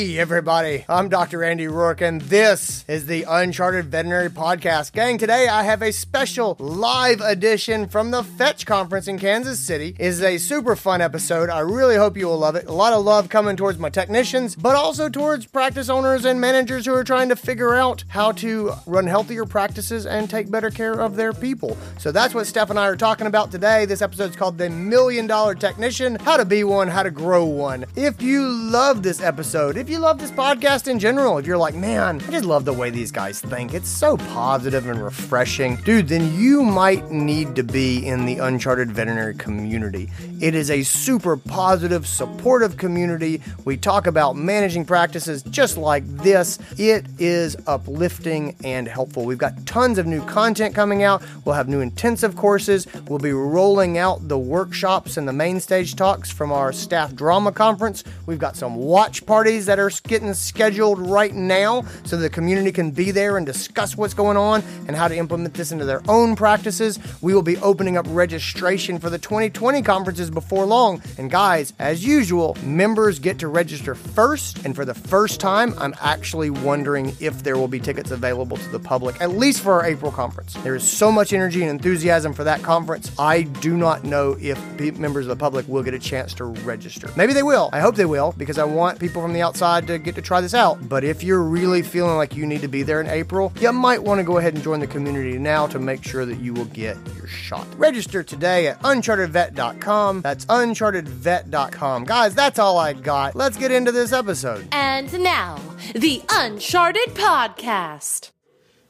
Hey, everybody. I'm Dr. Andy Roark, and this is the Uncharted Veterinary Podcast. Gang, today I have a special live edition from the Fetch Conference in Kansas City. It is a super fun episode. I really hope you will love it. A lot of love coming towards my technicians, but also towards practice owners and managers who are trying to figure out how to run healthier practices and take better care of their people. So that's what Steph and I are talking about today. This episode is called The Million Dollar Technician How to Be One, How to Grow One. If you love this episode, if you love this podcast in general, if you're like, man, I just love the way these guys think, it's so positive and refreshing, dude, then you might need to be in the Uncharted Veterinary community. It is a super positive, supportive community. We talk about managing practices just like this. It is uplifting and helpful. We've got tons of new content coming out. We'll have new intensive courses. We'll be rolling out the workshops and the main stage talks from our staff drama conference. We've got some watch parties that are getting scheduled right now so the community can be there and discuss what's going on and how to implement this into their own practices. We will be opening up registration for the 2020 conferences before long. And guys, as usual, members get to register first. And for the first time, I'm actually wondering if there will be tickets available to the public, at least for our April conference. There is so much energy and enthusiasm for that conference. I do not know if members of the public will get a chance to register. Maybe they will. I hope they will because I want people from the outside to get to try this out. But if you're really feeling like you need to be there in April, you might want to go ahead and join the community now to make sure that you will get your shot. Register today at unchartedvet.com. That's unchartedvet.com. Guys, that's all I got. Let's get into this episode. And now, the Uncharted Podcast.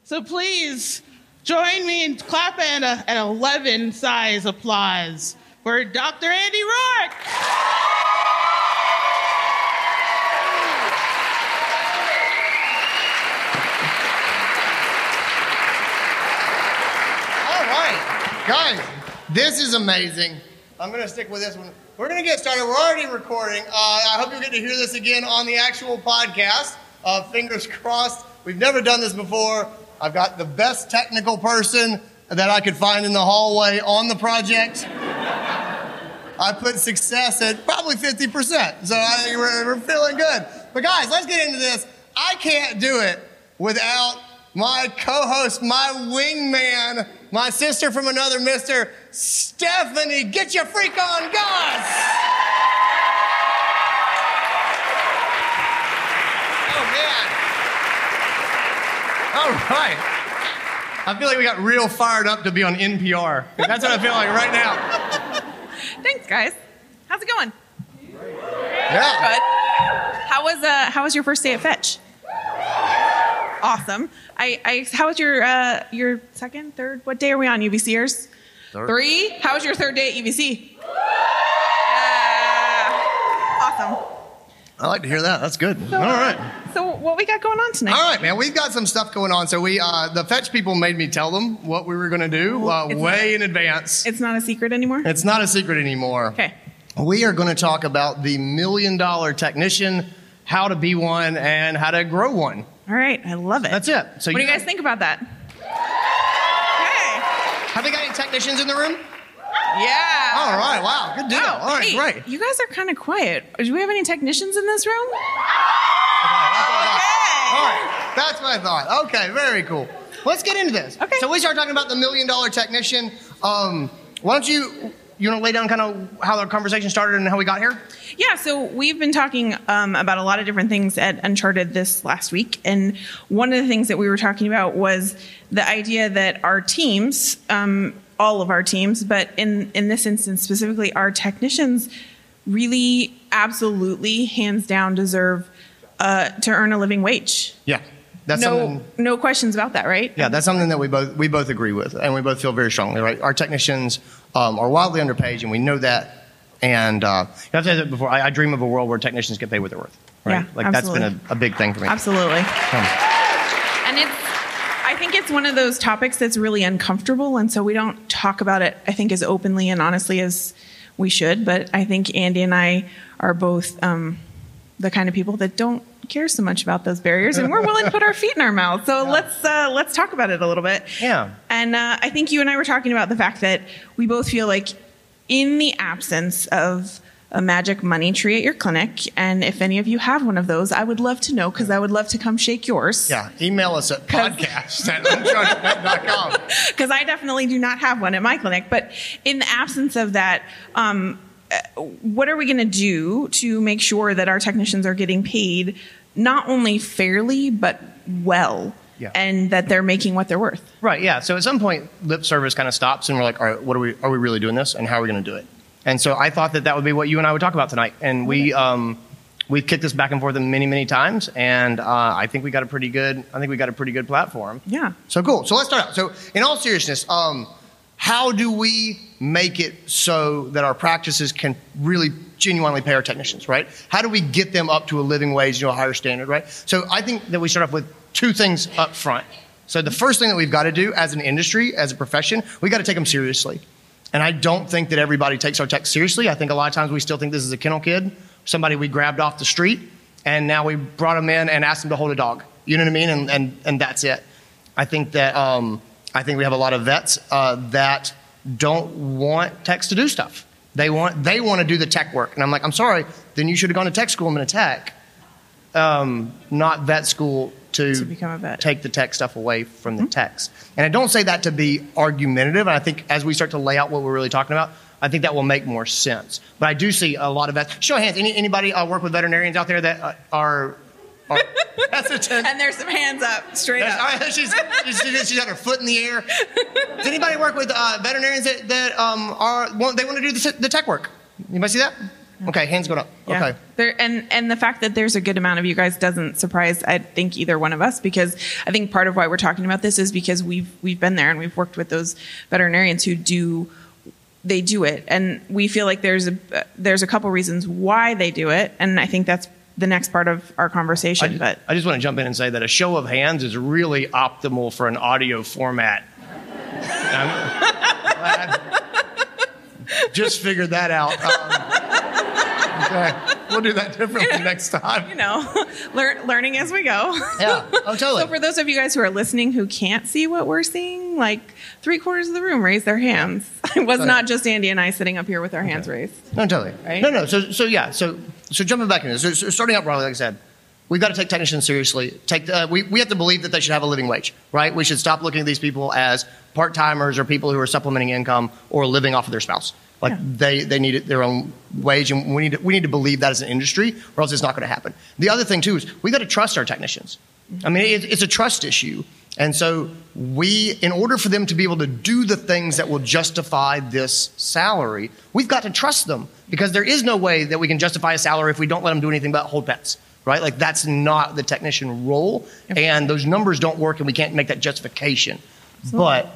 So please join me in clapping a, an 11 size applause for Dr. Andy Roark. All right, guys, this is amazing. I'm going to stick with this one. We're going to get started. We're already recording. Uh, I hope you get to hear this again on the actual podcast. Uh, fingers crossed. We've never done this before. I've got the best technical person that I could find in the hallway on the project. I put success at probably 50%. So I think we're, we're feeling good. But guys, let's get into this. I can't do it without my co-host, my wingman, my sister from another mister, Stephanie. Get your freak on, guys! Oh man! All right. I feel like we got real fired up to be on NPR. That's what I feel like right now. Thanks, guys. How's it going? Yeah. Good. How was uh How was your first day at Fetch? Awesome. I, I how was your uh your second, third? What day are we on? UVCers. Third. Three. How was your third day at UVC? Yeah. Awesome. I like to hear that. That's good. All right. So what we got going on tonight? All right, man. We've got some stuff going on. So we, uh, the fetch people made me tell them what we were going to do uh, way in advance. It's not a secret anymore. It's not a secret anymore. Okay. We are going to talk about the million dollar technician, how to be one, and how to grow one. All right. I love it. That's it. So what do you guys think about that? Okay. Have we got any technicians in the room? Yeah. All right. Wow. Good deal. Wow. All right. Hey, Great. You guys are kind of quiet. Do we have any technicians in this room? Okay. All right. That's what I thought. Okay. Very cool. Let's get into this. Okay. So we start talking about the million dollar technician. Um, why don't you, you want to lay down kind of how the conversation started and how we got here? Yeah, so we've been talking um, about a lot of different things at Uncharted this last week, and one of the things that we were talking about was the idea that our teams, um, all of our teams, but in in this instance specifically, our technicians really, absolutely, hands down, deserve uh, to earn a living wage. Yeah. That's no, something. no questions about that, right? Yeah, that's something that we both we both agree with, and we both feel very strongly. Right, our technicians um, are wildly underpaid, and we know that. And uh, I've said it before. I, I dream of a world where technicians get paid what they're worth. Right, Yeah, like that's been a, a big thing for me. Absolutely. Um, And it's, I think it's one of those topics that's really uncomfortable, and so we don't talk about it. I think as openly and honestly as we should. But I think Andy and I are both um, the kind of people that don't care so much about those barriers, and we're willing to put our feet in our mouth. So let's uh, let's talk about it a little bit. Yeah. And uh, I think you and I were talking about the fact that we both feel like, in the absence of a magic money tree at your clinic. And if any of you have one of those, I would love to know because I would love to come shake yours. Yeah, email us at podcast at. Because I definitely do not have one at my clinic. But in the absence of that, um, what are we going to do to make sure that our technicians are getting paid not only fairly, but well? Yeah. And that they're making what they're worth. Right. Yeah. So at some point, lip service kind of stops, and we're like, all right, what are we? Are we really doing this? And how are we going to do it? And so I thought that that would be what you and I would talk about tonight. And we um, we kicked this back and forth many many times, and uh, I think we got a pretty good. I think we got a pretty good platform. Yeah. So cool. So let's start out. So in all seriousness, um, how do we make it so that our practices can really genuinely pay our technicians, right? How do we get them up to a living wage, you know, a higher standard, right? So I think that we start off with two things up front. So the first thing that we've got to do as an industry, as a profession, we've got to take them seriously. And I don't think that everybody takes our tech seriously. I think a lot of times we still think this is a kennel kid, somebody we grabbed off the street, and now we brought them in and asked them to hold a dog. You know what I mean? And and and that's it. I think that um, I think we have a lot of vets uh, that don't want techs to do stuff. They want they want to do the tech work, and I'm like, I'm sorry. Then you should have gone to tech school and been a tech, um, not vet school to, To become a vet. take the tech stuff away from the techs. And I don't say that to be argumentative. And I think as we start to lay out what we're really talking about, I think that will make more sense. But I do see a lot of vets. Show of hands. Any, anybody uh, work with veterinarians out there that uh, are, are hesitant? And there's some hands up, straight Yes, up. all right, she's, she's, she's got her foot in the air. Does anybody work with uh, veterinarians that, that um, are want, they want to do the, the tech work? Anybody see that? Okay, hands going up. Yeah. Okay. There, and and the fact that there's a good amount of you guys doesn't surprise I think either one of us because I think part of why we're talking about this is because we've we've been there and we've worked with those veterinarians who do they do it and we feel like there's a there's a couple reasons why they do it and I think that's the next part of our I conversation just, but I just want to jump in and say that a show of hands is really optimal for an audio format. I'm- I just figured that out. Um, okay, we'll do that differently next time. you know learn, learning as we go Yeah, oh, totally. So for those of you guys who are listening who can't see what we're seeing, like three quarters of the room raised their hands. It was not just Andy and I sitting up here with our hands raised. No, totally. Right? No, no. So, so yeah. So, so jumping back into this. So, starting out broadly, like I said, we've got to take technicians seriously. Take uh, we we have to believe that they should have a living wage, right? We should stop looking at these people as part timers or people who are supplementing income or living off of their spouse. Like Yeah. they they need their own wage, and we need to, we need to believe that as an industry, or else it's not going to happen. The other thing too is we've got to trust our technicians. I mean, it, it's a trust issue. And so we, in order for them to be able to do the things that will justify this salary, we've got to trust them because there is no way that we can justify a salary if we don't let them do anything but hold pets, right? Like that's not the technician role, and those numbers don't work, and we can't make that justification. But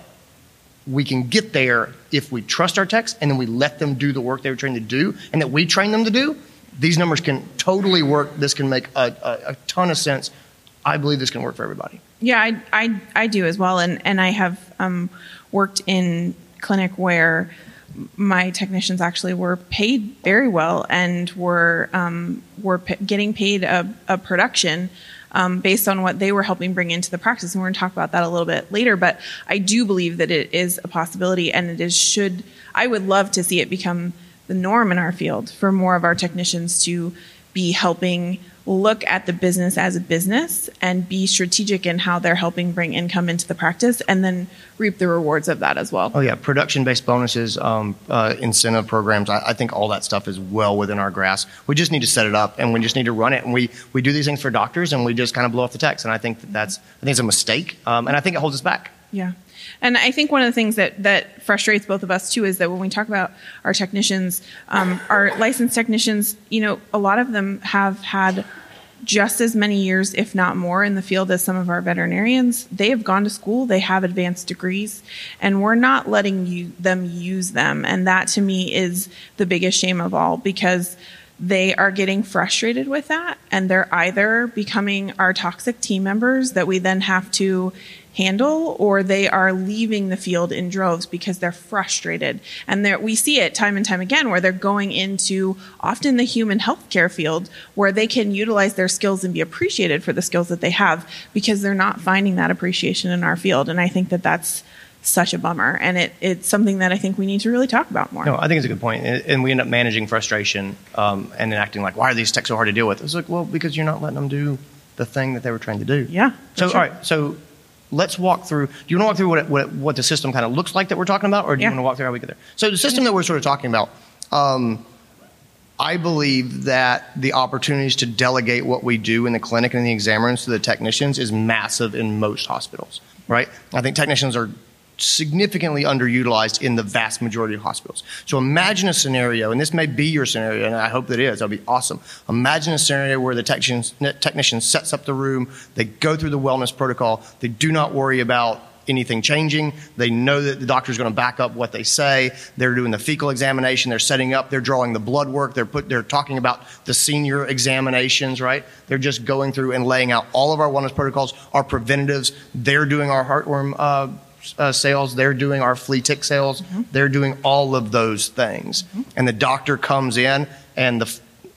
we can get there if we trust our techs and then we let them do the work they were trained to do, and that we train them to do. These numbers can totally work. This can make a, a, a ton of sense. I believe this can work for everybody. Yeah, I, I, I do as well. And, and I have um, worked in clinic where my technicians actually were paid very well and were, um, were p- getting paid a, a production um, based on what they were helping bring into the practice. And we're going to talk about that a little bit later. But I do believe that it is a possibility and it is should, I would love to see it become the norm in our field for more of our technicians to be helping look at the business as a business and be strategic in how they're helping bring income into the practice and then reap the rewards of that as well. Oh yeah, production-based bonuses, um, uh, incentive programs. I, I think all that stuff is well within our grasp. We just need to set it up, and we just need to run it. And we we do these things for doctors, and we just kind of blow off the techs. And I think that that's I think it's a mistake, um, and I think it holds us back. Yeah. And I think one of the things that, that frustrates both of us too is that when we talk about our technicians, um, our licensed technicians, you know, a lot of them have had just as many years, if not more, in the field as some of our veterinarians. They have gone to school, they have advanced degrees, and we're not letting you, them use them. And that to me is the biggest shame of all because they are getting frustrated with that and they're either becoming our toxic team members that we then have to handle or they are leaving the field in droves because they're frustrated and they're, we see it time and time again where they're going into often the human healthcare field where they can utilize their skills and be appreciated for the skills that they have because they're not finding that appreciation in our field and i think that that's such a bummer. And it, it's something that I think we need to really talk about more. No, I think it's a good point. And and we end up managing frustration um, and then acting like, why are these techs so hard to deal with? It's like, well, because you're not letting them do the thing that they were trying to do. Yeah, So, sure. all right. So let's walk through. Do you want to walk through what, it, what, it- what the system kind of looks like that we're talking about, or do Yeah. you want to walk through how we get there? So the system that we're sort of talking about, um, I believe that the opportunities to delegate what we do in the clinic and in the exam rooms to the technicians is massive in most hospitals, right? I think technicians are significantly underutilized in the vast majority of hospitals. So imagine a scenario, and this may be your scenario, and I hope that it is. That'll be awesome. Imagine a scenario where the technician, sets up the room, they go through the wellness protocol, they do not worry about anything changing. They know that the doctor's going to back up what they say. They're doing the fecal examination. They're setting up. They're drawing the blood work. They're put. They're talking about the senior examinations. Right. They're just going through and laying out all of our wellness protocols, our preventatives. They're doing our heartworm. Uh, uh, sales, they're doing our flea tick sales, they're doing all of those things. And the doctor comes in and the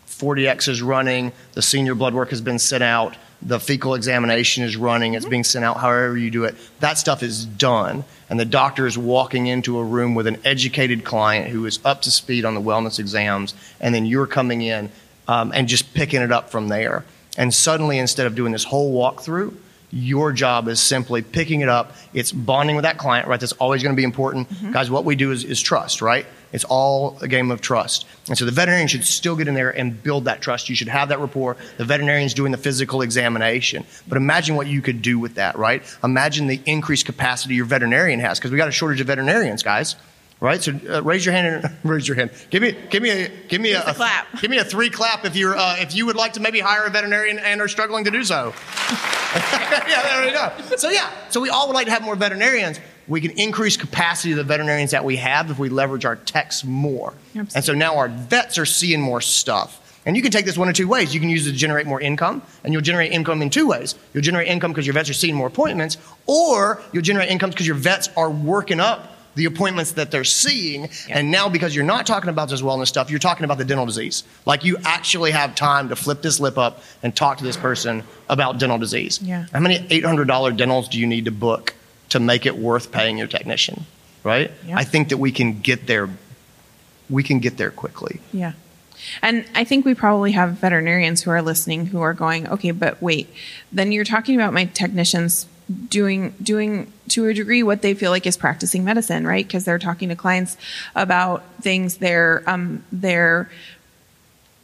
4Dx is running, the senior blood work has been sent out, the fecal examination is running, it's being sent out however you do it. That stuff is done. And the doctor is walking into a room with an educated client who is up to speed on the wellness exams, and then you're coming in um, and just picking it up from there. And suddenly, instead of doing this whole walkthrough, your job is simply picking it up. It's bonding with that client, right? That's always going to be important. Mm-hmm. Guys, what we do is, is trust, right? It's all a game of trust. And so the veterinarian should still get in there and build that trust. You should have that rapport. The veterinarian's doing the physical examination. But imagine what you could do with that, right? Imagine the increased capacity your veterinarian has, because we got a shortage of veterinarians, guys. Right, so uh, raise your hand and raise your hand. Give me, give me a, give me a, a clap. Give me a three clap if you're, uh, if you would like to maybe hire a veterinarian and are struggling to do so. yeah, there we go. So yeah, so we all would like to have more veterinarians. We can increase capacity of the veterinarians that we have if we leverage our techs more. Absolutely. And so now our vets are seeing more stuff. And you can take this one of two ways. You can use it to generate more income, and you'll generate income in two ways. You'll generate income because your vets are seeing more appointments, or you'll generate income because your vets are working up the appointments that they're seeing. And now, because you're not talking about this wellness stuff, you're talking about the dental disease. Like you actually have time to flip this lip up and talk to this person about dental disease. Yeah. How many $800 dentals do you need to book to make it worth paying your technician? Right? I think that we can get there. We can get there quickly. Yeah. And I think we probably have veterinarians who are listening who are going, okay, but wait, then you're talking about my technicians doing doing to a degree what they feel like is practicing medicine, right? Because they're talking to clients about things they're um, they're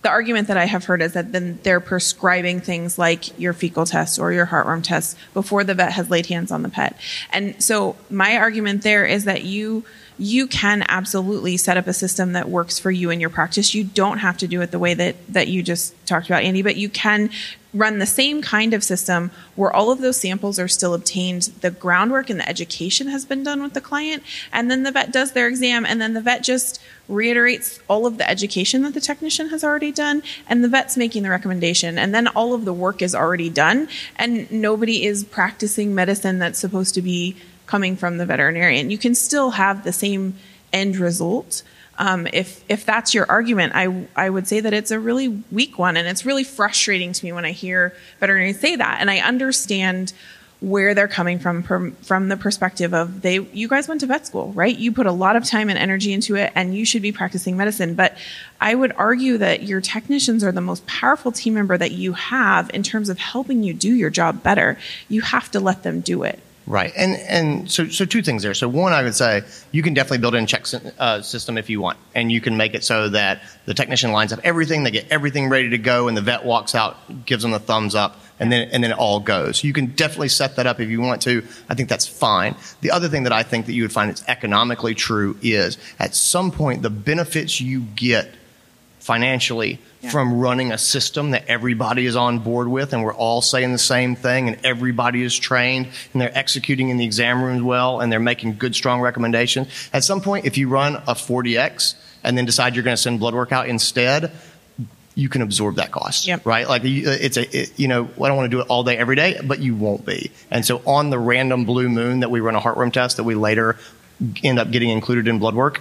the argument that I have heard is that then they're prescribing things like your fecal test or your heartworm test before the vet has laid hands on the pet. And so my argument there is that you you can absolutely set up a system that works for you in your practice. You don't have to do it the way that that you just talked about, Andy, but you can run the same kind of system where all of those samples are still obtained, the groundwork and the education has been done with the client, and then the vet does their exam, and then the vet just reiterates all of the education that the technician has already done, and the vet's making the recommendation, and then all of the work is already done, and nobody is practicing medicine that's supposed to be coming from the veterinarian. You can still have the same end result. Um, if if that's your argument, I I would say that it's a really weak one, and it's really frustrating to me when I hear veterinarians say that. And I understand where they're coming from from from the perspective of they you guys went to vet school, right? You put a lot of time and energy into it, and you should be practicing medicine. But I would argue that your technicians are the most powerful team member that you have in terms of helping you do your job better. You have to let them do it. Right, and and so so two things there. So one, I would say you can definitely build in check uh, system if you want, and you can make it so that the technician lines up everything, they get everything ready to go, and the vet walks out, gives them the thumbs up, and then and then it all goes. You can definitely set that up if you want to. I think that's fine. The other thing that I think that you would find is economically true is at some point the benefits you get financially Yeah. from running a system that everybody is on board with and we're all saying the same thing and everybody is trained and they're executing in the exam rooms well and they're making good strong recommendations at some point if you run a 4Dx and then decide you're going to send blood work out instead you can absorb that cost Yep. right like it's a it, you know i don't want to do it all day every day but you won't be and so on the random blue moon that we run a heartworm test that we later end up getting included in blood work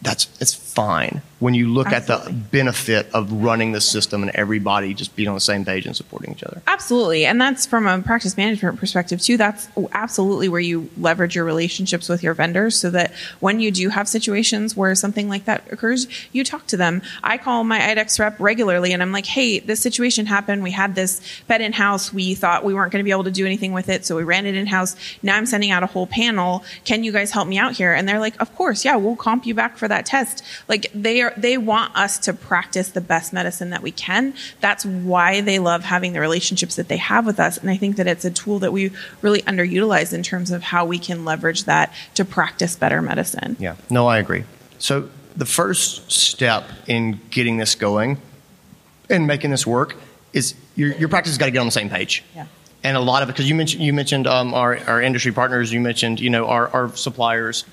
that's it's fine when you look at the benefit of running the system and everybody just being on the same page and supporting each other. Absolutely. And that's from a practice management perspective too. That's absolutely where you leverage your relationships with your vendors so that when you do have situations where something like that occurs, you talk to them. I call my IDEXX rep regularly and I'm like, hey, this situation happened. We had this pet in house. We thought we weren't going to be able to do anything with it. So we ran it in house. Now I'm sending out a whole panel. Can you guys help me out here? And they're like, of course. Yeah, we'll comp you back for that test. Like they are, they want us to practice the best medicine that we can. That's why they love having the relationships that they have with us. And I think that it's a tool that we really underutilize in terms of how we can leverage that to practice better medicine. Yeah, no, I agree. So the first step in getting this going and making this work is your, your practice has got to get on the same page. Yeah. And a lot of it, because you mentioned you mentioned um, our, our industry partners, you mentioned you know our, our suppliers.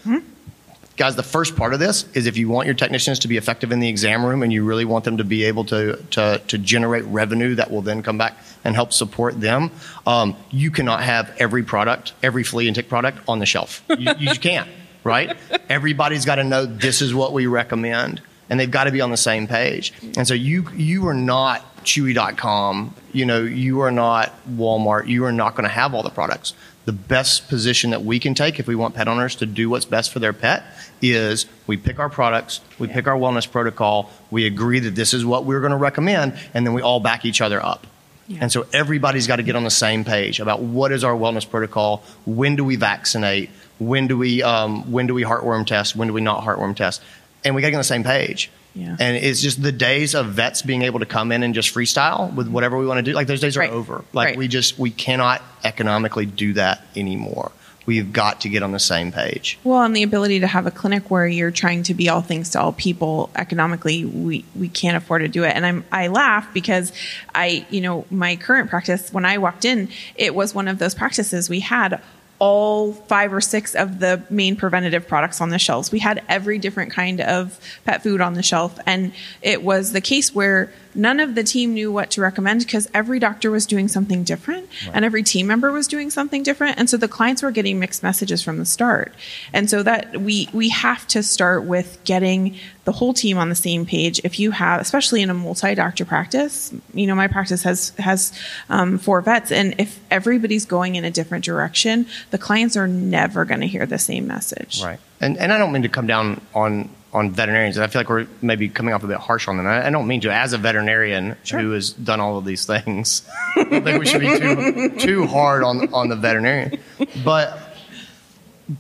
Guys, the first part of this is if you want your technicians to be effective in the exam room and you really want them to be able to, to, to generate revenue that will then come back and help support them, um, you cannot have every product, every flea and tick product on the shelf. You, you can't, right? Everybody's got to know this is what we recommend and they've got to be on the same page. And so you, you are not Chewy.com, you know, you are not Walmart, you are not going to have all the products the best position that we can take if we want pet owners to do what's best for their pet is we pick our products, we pick our wellness protocol, we agree that this is what we're going to recommend, and then we all back each other up. Yeah. And so everybody's got to get on the same page about what is our wellness protocol, when do we vaccinate, when do we um, when do we heartworm test, when do we not heartworm test, and we got to get on the same page. Yeah. And it's just the days of vets being able to come in and just freestyle with whatever we want to do. Like those days are Right. over. Like Right. we just we cannot economically do that anymore. We've got to get on the same page. Well, and the ability to have a clinic where you're trying to be all things to all people economically, we, we can't afford to do it. And I'm, I laugh because I, you know, my current practice, when I walked in, it was one of those practices we had all five or six of the main preventative products on the shelves. We had every different kind of pet food on the shelf. And it was the case where none of the team knew what to recommend because every doctor was doing something different and every team member was doing something different. And so the clients were getting mixed messages from the start. And so that we, we have to start with getting the whole team on the same page. If you have, especially in a multi-doctor practice, you know, my practice has, has um, four vets. And if everybody's going in a different direction, the clients are never going to hear the same message. Right. And and I don't mean to come down on on veterinarians. I feel like we're maybe coming off a bit harsh on them. I, I don't mean to. As a veterinarian Sure. who has done all of these things, I don't think we should be too too hard on on the veterinarian. But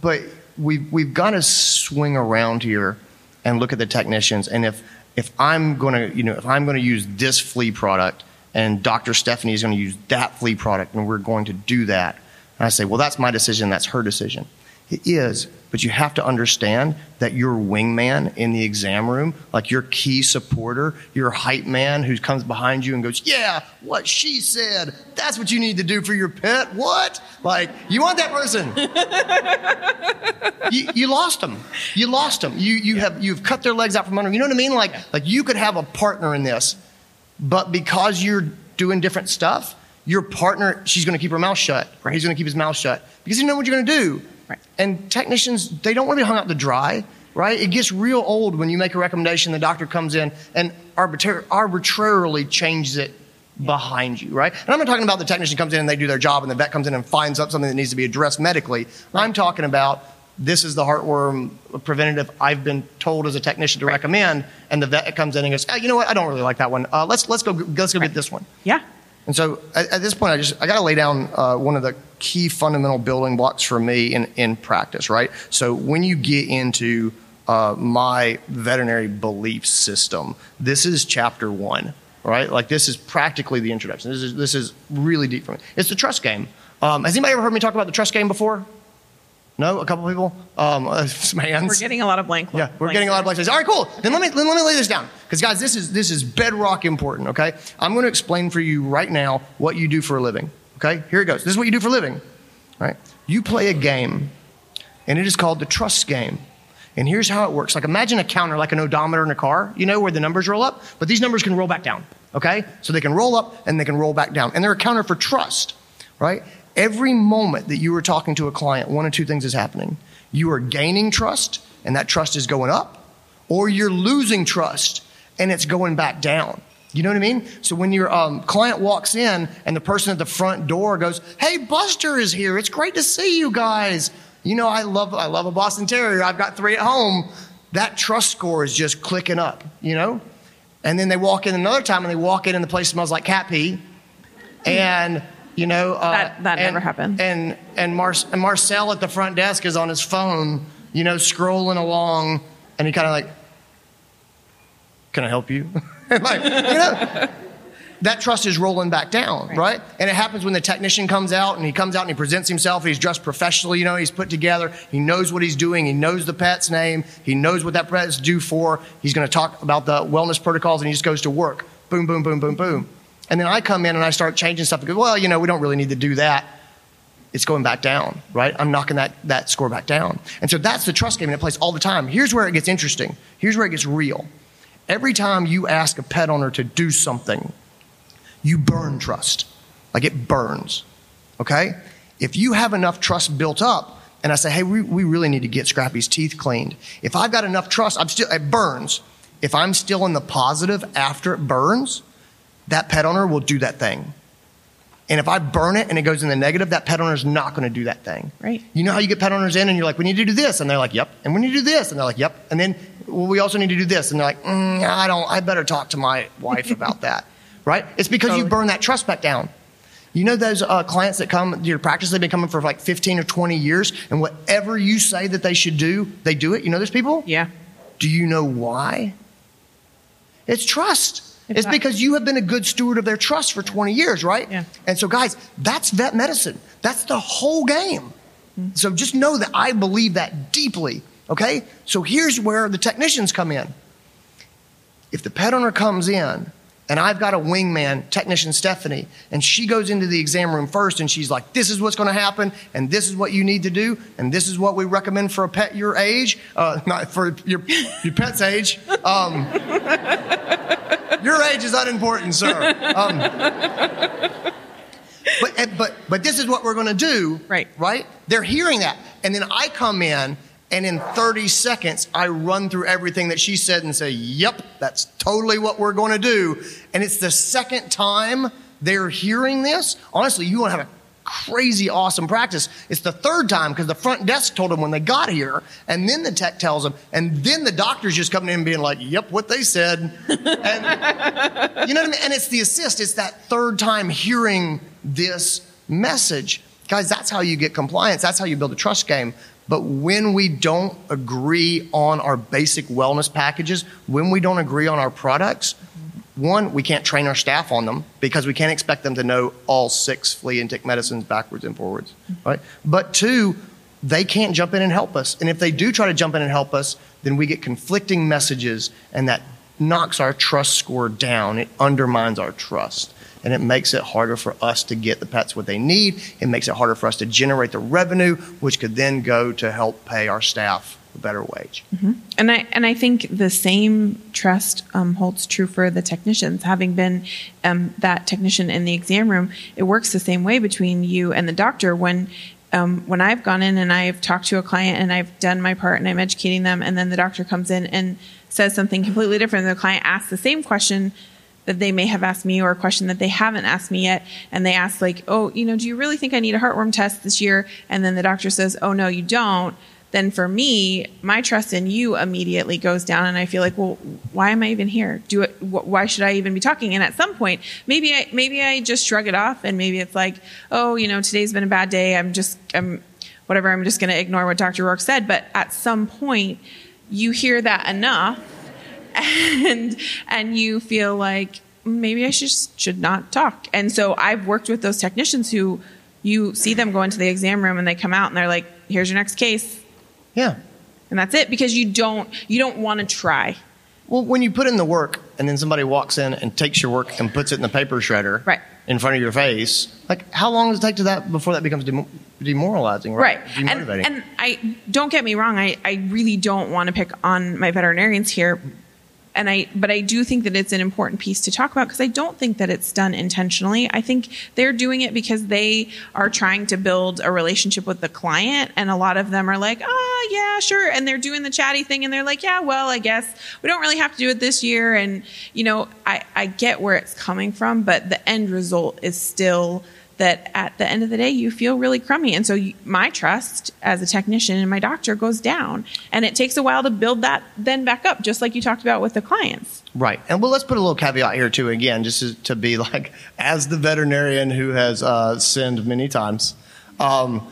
but we we've got to swing around here and look at the technicians. And if if I'm going to you know if I'm going to use this flea product and Dr. Stephanie is going to use that flea product and we're going to do that, and I say, well, that's my decision. That's her decision. It is, but you have to understand that your wingman in the exam room, like your key supporter, your hype man who comes behind you and goes, Yeah, what she said, that's what you need to do for your pet. What? Like, you want that person. you, you lost them. You lost them. You, you have, you've cut their legs out from under 'em. You know what I mean? Like, like you could have a partner in this, but because you're doing different stuff, your partner, she's going to keep her mouth shut, or he's going to keep his mouth shut because you know what you're going to do. Right. And technicians, they don't want to be hung out to dry, right? It gets real old when you make a recommendation, the doctor comes in and arbitra- arbitrarily changes it behind you, right? And I'm not talking about the technician comes in and they do their job and the vet comes in and finds up something that needs to be addressed medically. I'm talking about this is the heartworm preventative I've been told as a technician to recommend, and the vet comes in and goes, oh, you know what? I don't really like that one. Uh, let's let's go let's go get this one. Yeah. And so at, at this point, I just I got to lay down uh, one of the key fundamental building blocks for me in in practice, right? So when you get into uh, my veterinary belief system, this is chapter one, right? Like this is practically the introduction. This is this is really deep for me. It's the trust game. Um, has anybody ever heard me talk about the trust game before? No, a couple people. Um, uh, some hands. We're getting a lot of blank. Yeah, we're getting a lot of blank space. All right, cool. Then let me then let me lay this down because guys, this is this is bedrock important. Okay, I'm going to explain for you right now what you do for a living. Okay, here it goes. This is what you do for a living. right? you play a game, and it is called the trust game. And here's how it works. Like imagine a counter, like an odometer in a car. You know where the numbers roll up, but these numbers can roll back down. Okay, so they can roll up and they can roll back down, and they're a counter for trust. Right. Every moment that you are talking to a client, one of two things is happening. You are gaining trust, and that trust is going up, or you're losing trust and it's going back down. You know what I mean? So when your um, client walks in and the person at the front door goes, "Hey, Buster is here. It's great to see you guys." You know, I love I love a Boston Terrier. I've got three at home. That trust score is just clicking up. You know, and then they walk in another time and they walk in and the place smells like cat pee, and you know uh, That- that and, never happened. And and, Mar- and Marcel at the front desk is on his phone, you know, scrolling along, and he kind of like, "Can I help you?" like, you know, that trust is rolling back down, right. And it happens when the technician comes out and he comes out and he presents himself. He's dressed professionally, you know, he's put together. He knows what he's doing. He knows the pet's name. He knows what that pet's due for. He's going to talk about the wellness protocols and he just goes to work. Boom, boom, boom, boom, boom. And then I come in and I start changing stuff because, well, you know, we don't really need to do that. It's going back down, right? I'm knocking that, that score back down. And so that's the trust game and it plays all the time. Here's where it gets interesting. Here's where it gets real. Every time you ask a pet owner to do something, you burn trust. Like it burns. Okay? If you have enough trust built up, and I say, hey, we, we really need to get Scrappy's teeth cleaned. If I've got enough trust, I'm still, it burns. If I'm still in the positive after it burns, that pet owner will do that thing. And if I burn it and it goes in the negative, that pet owner is not going to do that thing. Right. You know how you get pet owners in and you're like, we need to do this. And they're like, yep. And we need to do this. And they're like, yep. And then well, we also need to do this. And they're like, mm, I don't, I better talk to my wife about that. Right? It's because you Totally. burn that trust back down. You know those uh, clients that come to your practice, they've been coming for like 15 or 20 years, and whatever you say that they should do, they do it. You know those people? Yeah. Do you know why? It's trust. It's It's because you have been a good steward of their trust for 20 years, right? Yeah. And so, guys, that's vet medicine. That's the whole game. Mm-hmm. So just know that I believe that deeply, okay? So here's where the technicians come in. If the pet owner comes in and I've got a wingman, technician Stephanie, and she goes into the exam room first and she's like, this is what's going to happen, and this is what you need to do, and this is what we recommend for a pet your age, uh, not for your, your pet's age. Um, your age is unimportant, sir. Um, but, but, but this is what we're going to do. Right. Right? They're hearing that. And then I come in, and in 30 seconds, I run through everything that she said and say, yep, that's totally what we're going to do. And it's the second time they're hearing this. Honestly, you want to have a crazy awesome practice. It's the third time because the front desk told them when they got here, and then the tech tells them, and then the doctor's just coming in and being like, yep, what they said. And you know what I mean? And it's the assist. It's that third time hearing this message. Guys, that's how you get compliance. That's how you build a trust game. But when we don't agree on our basic wellness packages, when we don't agree on our products, one, we can't train our staff on them because we can't expect them to know all six flea and tick medicines backwards and forwards, right? But two, they can't jump in and help us. And if they do try to jump in and help us, then we get conflicting messages and that knocks our trust score down. It undermines our trust. And it makes it harder for us to get the pets what they need. It makes it harder for us to generate the revenue, which could then go to help pay our staff a better wage. And I and I think the same trust um, holds true for the technicians. Having been um, that technician in the exam room, it works the same way between you and the doctor. When um, when I've gone in and I've talked to a client and I've done my part and I'm educating them, and then the doctor comes in and says something completely different, the client asks the same question that they may have asked me or a question that they haven't asked me yet and they ask like oh you know do you really think i need a heartworm test this year and then the doctor says oh no you don't then for me my trust in you immediately goes down and i feel like well why am i even here? Do it wh- why should i even be talking? And at some point maybe i maybe i just shrug it off and maybe it's like oh you know today's been a bad day. I'm just i'm whatever i'm just going to ignore what dr roark said. But at some point you hear that enough and and you feel like maybe I should should not talk. And so I've worked with those technicians who you see them go into the exam room and they come out and they're like, "Here's your next case," Yeah. and that's it because you don't you don't want to try. Well, when you put in the work and then somebody walks in and takes your work and puts it in the paper shredder Right. in front of your face, like how long does it take to that before that becomes dem- demoralizing, right? Right. And, and I don't get me wrong, I, I really don't want to pick on my veterinarians here. And I, but I do think that it's an important piece to talk about because I don't think that it's done intentionally. I think they're doing it because they are trying to build a relationship with the client, and a lot of them are like, "Oh, yeah, sure," and they're doing the chatty thing, and they're like, "Yeah, well, I guess we don't really have to do it this year." And you know, I, I get where it's coming from, but the end result is still that at the end of the day you feel really crummy and so you, my trust as a technician and my doctor goes down and it takes a while to build that then back up just like you talked about with the clients Right. And well, let's put a little caveat here, too, again, just to, to be like, as the veterinarian who has uh, sinned many times. Um,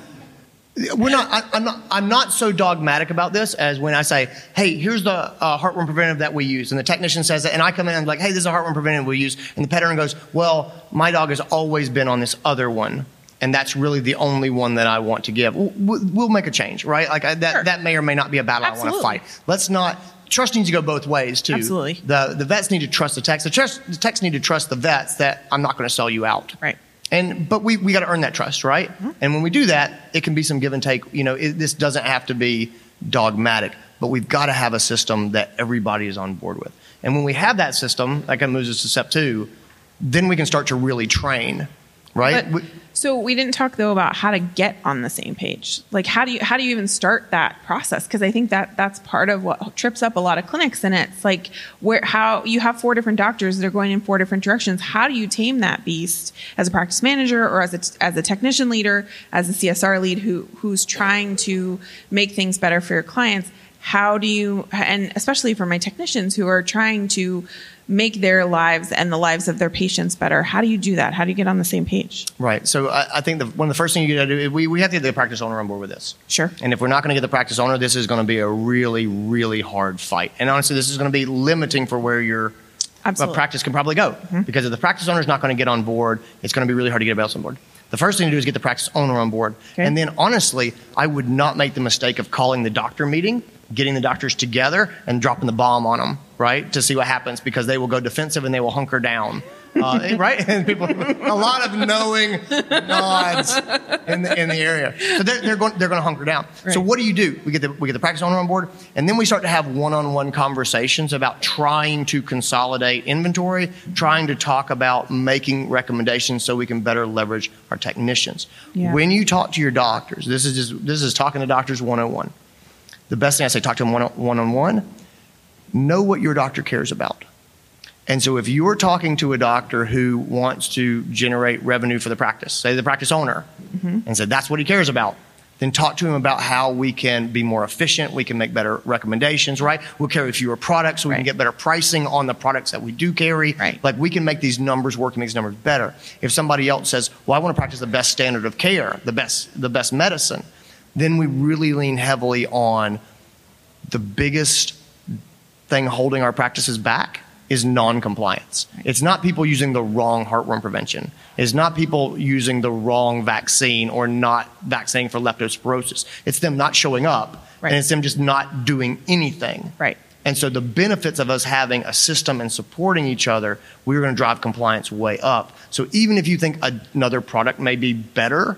we're not. I, I'm not. I'm not so dogmatic about this as when I say, "Hey, here's the uh, heartworm preventive that we use," and the technician says that, and I come in and I'm like, "Hey, this is a heartworm preventive we use," and the pet owner goes, "Well, my dog has always been on this other one." And that's really the only one that I want to give. We'll, we'll make a change, right? Like I, that, Sure. that may or may not be a battle I want to fight. Let's not. Trust needs to go both ways too. Absolutely. The the vets need to trust the techs. The, trust, the techs need to trust the vets that I'm not going to sell you out. Right. And but we, we got to earn that trust, right? Mm-hmm. And when we do that, it can be some give and take. You know, it, this doesn't have to be dogmatic, but we've got to have a system that everybody is on board with. And when we have that system, that kind of moves us to step two. Then we can start to really train, right? But, We- so we didn't talk though about how to get on the same page. Like how do you how do you even start that process? Because I think that that's part of what trips up a lot of clinics. And it's like where how you have four different doctors that are going in four different directions. How do you tame that beast as a practice manager or as a as a technician leader, as a CSR lead who who's trying to make things better for your clients? How do you and especially for my technicians who are trying to make their lives and the lives of their patients better. How do you do that? How do you get on the same page? right. So I, I think the, one of the first things you got to do we, we have to get the practice owner on board with this. Sure. And if we're not going to get the practice owner, this is going to be a really, really hard fight. And honestly, this is going to be limiting for where your practice can probably go. Mm-hmm. Because if the practice owner is not going to get on board, it's going to be really hard to get everybody else on board. The first thing to do is get the practice owner on board. Okay. And then, honestly, I would not make the mistake of calling the doctor meeting, getting the doctors together, and dropping the bomb on them, right, to see what happens because they will go defensive and they will hunker down. Uh, right? And people, a lot of knowing nods in the, in the area. So they're, they're going, they're going to hunker down. So what do you do? We get the, we get the practice owner on board, and then we start to have one-on-one conversations about trying to consolidate inventory, trying to talk about making recommendations so we can better leverage our technicians. Yeah. When you talk to your doctors, this is just, this is talking to doctors 101. The best thing I say, talk to them one- one-on-one. Know what your doctor cares about. And so if you're talking to a doctor who wants to generate revenue for the practice, say the practice owner, mm-hmm. and said that's what he cares about, then talk to him about how we can be more efficient, we can make better recommendations, right? We'll carry fewer products so we can get better pricing on the products that we do carry. Right. Like we can make these numbers work and make these numbers better. If somebody else says, Well, I want to practice the best standard of care, the best the best medicine, then we really lean heavily on the biggest thing holding our practices back is non-compliance. It's not people using the wrong heartworm prevention. It's not people using the wrong vaccine or not vaccinating for leptospirosis. It's them not showing up Right. and it's them just not doing anything. Right. And so the benefits of us having a system and supporting each other, we're going to drive compliance way up. So even if you think another product may be better,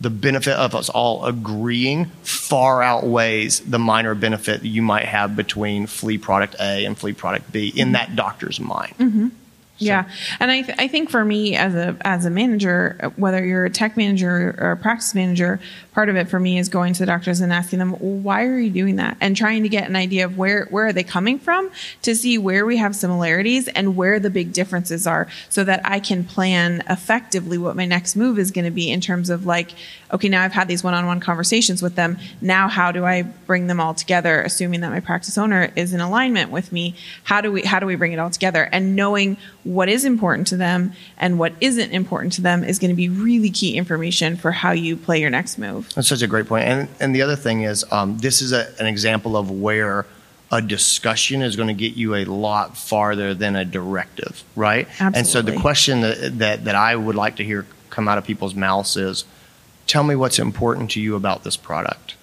the benefit of us all agreeing far outweighs the minor benefit you might have between flea product A and flea product B in that doctor's mind. Mm-hmm. Mm-hmm. Yeah, and I, th- I think for me as a as a manager, whether you're a tech manager or a practice manager, part of it for me is going to the doctors and asking them why are you doing that, and trying to get an idea of where where are they coming from to see where we have similarities and where the big differences are, so that I can plan effectively what my next move is going to be in terms of like, okay, now I've had these one-on-one conversations with them. Now, how do I bring them all together, assuming that my practice owner is in alignment with me? How do we how do we bring it all together? And knowing what is important to them and what isn't important to them is going to be really key information for how you play your next move. That's such a great point. And, and the other thing is, um, this is a, an example of where a discussion is going to get you a lot farther than a directive, right? Absolutely. And so the question that, that, that I would like to hear come out of people's mouths is, tell me what's important to you about this product.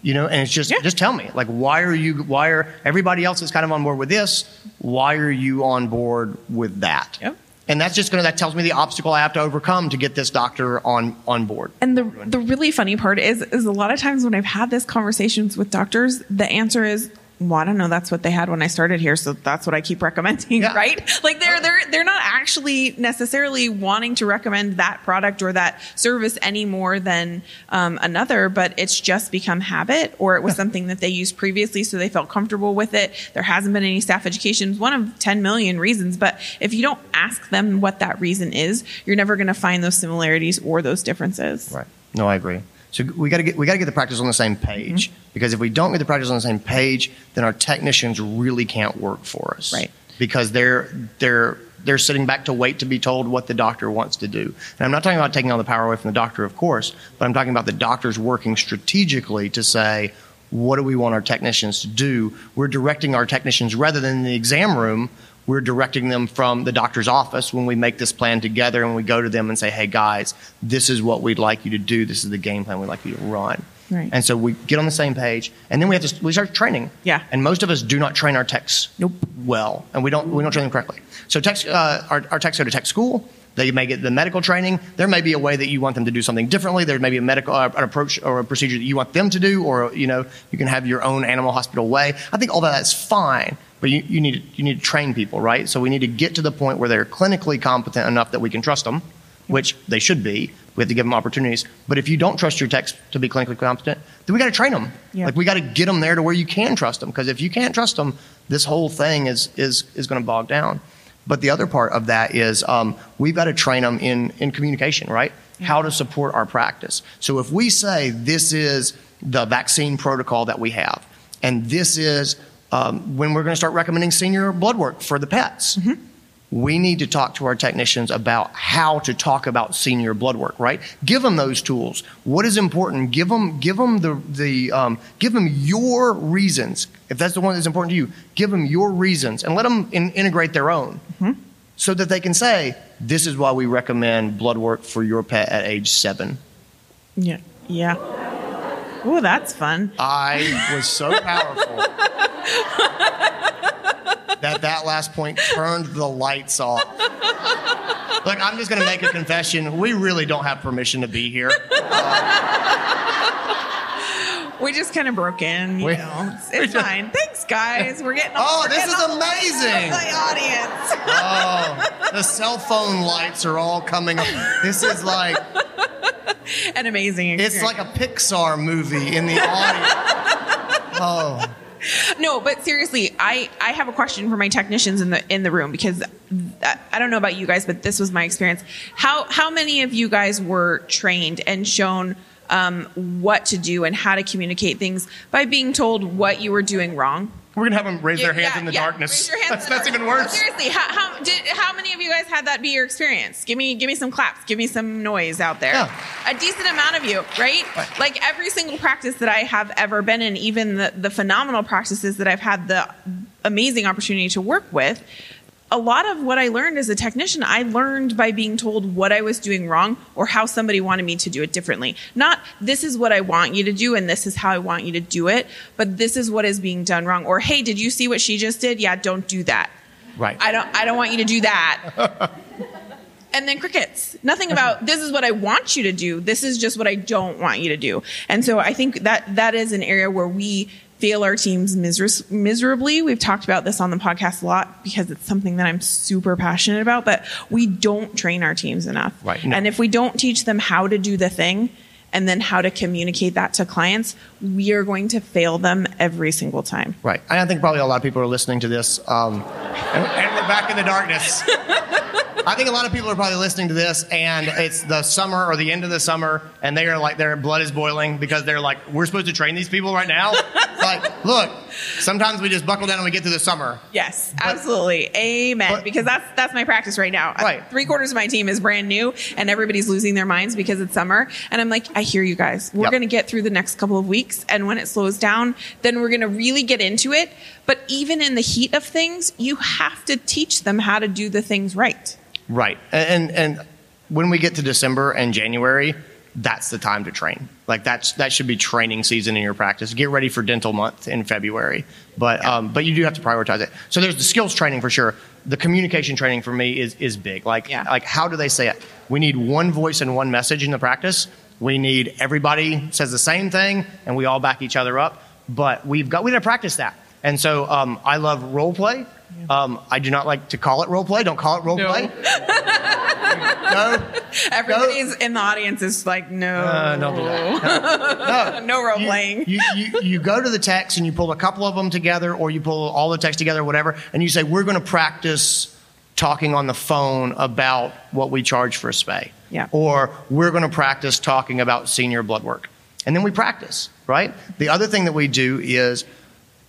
You know, and it's just Mm-hmm. Yeah. just tell me, like, why are you? Why are everybody else is kind of on board with this? Why are you on board with that? Yep. And that's just going to that tells me the obstacle I have to overcome to get this doctor on on board. And the the really funny part is is a lot of times when I've had these conversations with doctors, the answer is well, I don't know. That's what they had when I started here, so that's what I keep recommending, Yeah. right? Like they're they're they're not actually necessarily wanting to recommend that product or that service any more than um, another, but it's just become habit, or it was something that they used previously, so they felt comfortable with it. There hasn't been any staff education. It's one of ten million reasons, but if you don't ask them what that reason is, you're never going to find those similarities or those differences. Right. No, I agree. So we got to get we got to get the practice on the same page Mm-hmm. because if we don't get the practice on the same page, then our technicians really can't work for us. Right. Because they're they're they're sitting back to wait to be told what the doctor wants to do. And I'm not talking about taking all the power away from the doctor, of course, but I'm talking about the doctors working strategically to say, what do we want our technicians to do? We're directing our technicians rather than in the exam room. We're directing them from the doctor's office when we make this plan together and we go to them and say, hey guys, this is what we'd like you to do. This is the game plan we'd like you to run. Right. And so we get on the same page, and then we have to we start training. Yeah. And most of us do not train our techs Nope. well, and we don't we don't train them correctly. So techs, uh, our, our techs go to tech school. They may get the medical training. There may be a way that you want them to do something differently. There may be a medical uh, an approach or a procedure that you want them to do, or you know you can have your own animal hospital way. I think all that's fine, but you, you need to, you need to train people, right? So we need to get to the point where they're clinically competent enough that we can trust them, which they should be. We have to give them opportunities. But if you don't trust your techs to be clinically competent, then we got to train them. Yeah. Like we got to get them there to where you can trust them. Because if you can't trust them, this whole thing is is is going to bog down. But the other part of that is um, we've got to train them in in communication, right? How to support our practice. So if we say this is the vaccine protocol that we have, and this is um, when we're going to start recommending senior blood work for the pets we need to talk to our technicians about how to talk about senior blood work, right? Give them those tools. What is important? Give them, give them the, the um, give them your reasons. If that's the one that's important to you, give them your reasons and let them in, integrate their own mm-hmm. so that they can say, this is why we recommend blood work for your pet at age seven. Yeah. Yeah. Oh, that's fun. I was so powerful that that last point turned the lights off. Look, I'm just going to make a confession. We really don't have permission to be here. Uh, We just kind of broke in, you We- know. It's, it's fine. Thanks, guys. We're getting. Oh, we're this getting is all amazing. The audience. Oh, the cell phone lights are all coming up. This is like An amazing. it's like a Pixar movie in the audience. Oh, no, but seriously, I I have a question for my technicians in the in the room because I, I don't know about you guys, but this was my experience. How how many of you guys were trained and shown? Um, what to do and how to communicate things by being told what you were doing wrong. we're gonna have them raise their Yeah, hands in the yeah. darkness. Raise your hands That's, that's dark- even worse. Seriously, how, how did how many of you guys had that be your experience? Give me give me some claps. Give me some noise out there. Yeah. A decent amount of you, right? Right. Like every single practice that I have ever been in, even the, the phenomenal practices that I've had the amazing opportunity to work with. A lot of what I learned as a technician, I learned by being told what I was doing wrong or how somebody wanted me to do it differently. Not this is what I want you to do and this is how I want you to do it, but this is what is being done wrong. Or hey, did you see what she just did? Yeah, don't do that. Right. I don't I don't want you to do that. and then crickets. Nothing about this is what I want you to do. This is just what I don't want you to do. And so I think that that is an area where we fail our teams miser- miserably. We've talked about this on the podcast a lot because it's something that I'm super passionate about, but we don't train our teams enough. Right. No. And if we don't teach them how to do the thing and then how to communicate that to clients, we are going to fail them every single time. Right. And I think probably a lot of people are listening to this, um, and, and we're back in the darkness. I think a lot of people are probably listening to this, and it's the summer or the end of the summer, and they are like their blood is boiling because they're like, we're supposed to train these people right now. Like, look, sometimes we just buckle down and we get through the summer. Yes, absolutely. Amen. but- because that's that's my practice right now. Right. Three quarters of my team is brand new and everybody's losing their minds because it's summer. And I'm like, I hear you guys. We're Yep. gonna get through the next couple of weeks and when it slows down, then we're gonna really get into it. But even in the heat of things, you have to teach them how to do the things right. Right. And, and when we get to December and January, that's the time to train. Like that's that should be training season in your practice. Get ready for dental month in February. But um, but you do have to prioritize it. So there's the skills training for sure. The communication training for me is is big. Like Yeah. like how do they say it? We need one voice and one message in the practice. We need everybody says the same thing and we all back each other up. But we've got we got to practice that. And so um, I love role play. Um, I do not like to call it role play. Don't call it role No. play. no, Everybody's in the audience is like, no, uh, don't do that. no role You, playing. you, you, you go to the techs and you pull a couple of them together, or you pull all the techs together, whatever, and you say, We're going to practice talking on the phone about what we charge for a spay. Yeah. Or we're going to practice talking about senior blood work. And then we practice, right? The other thing that we do is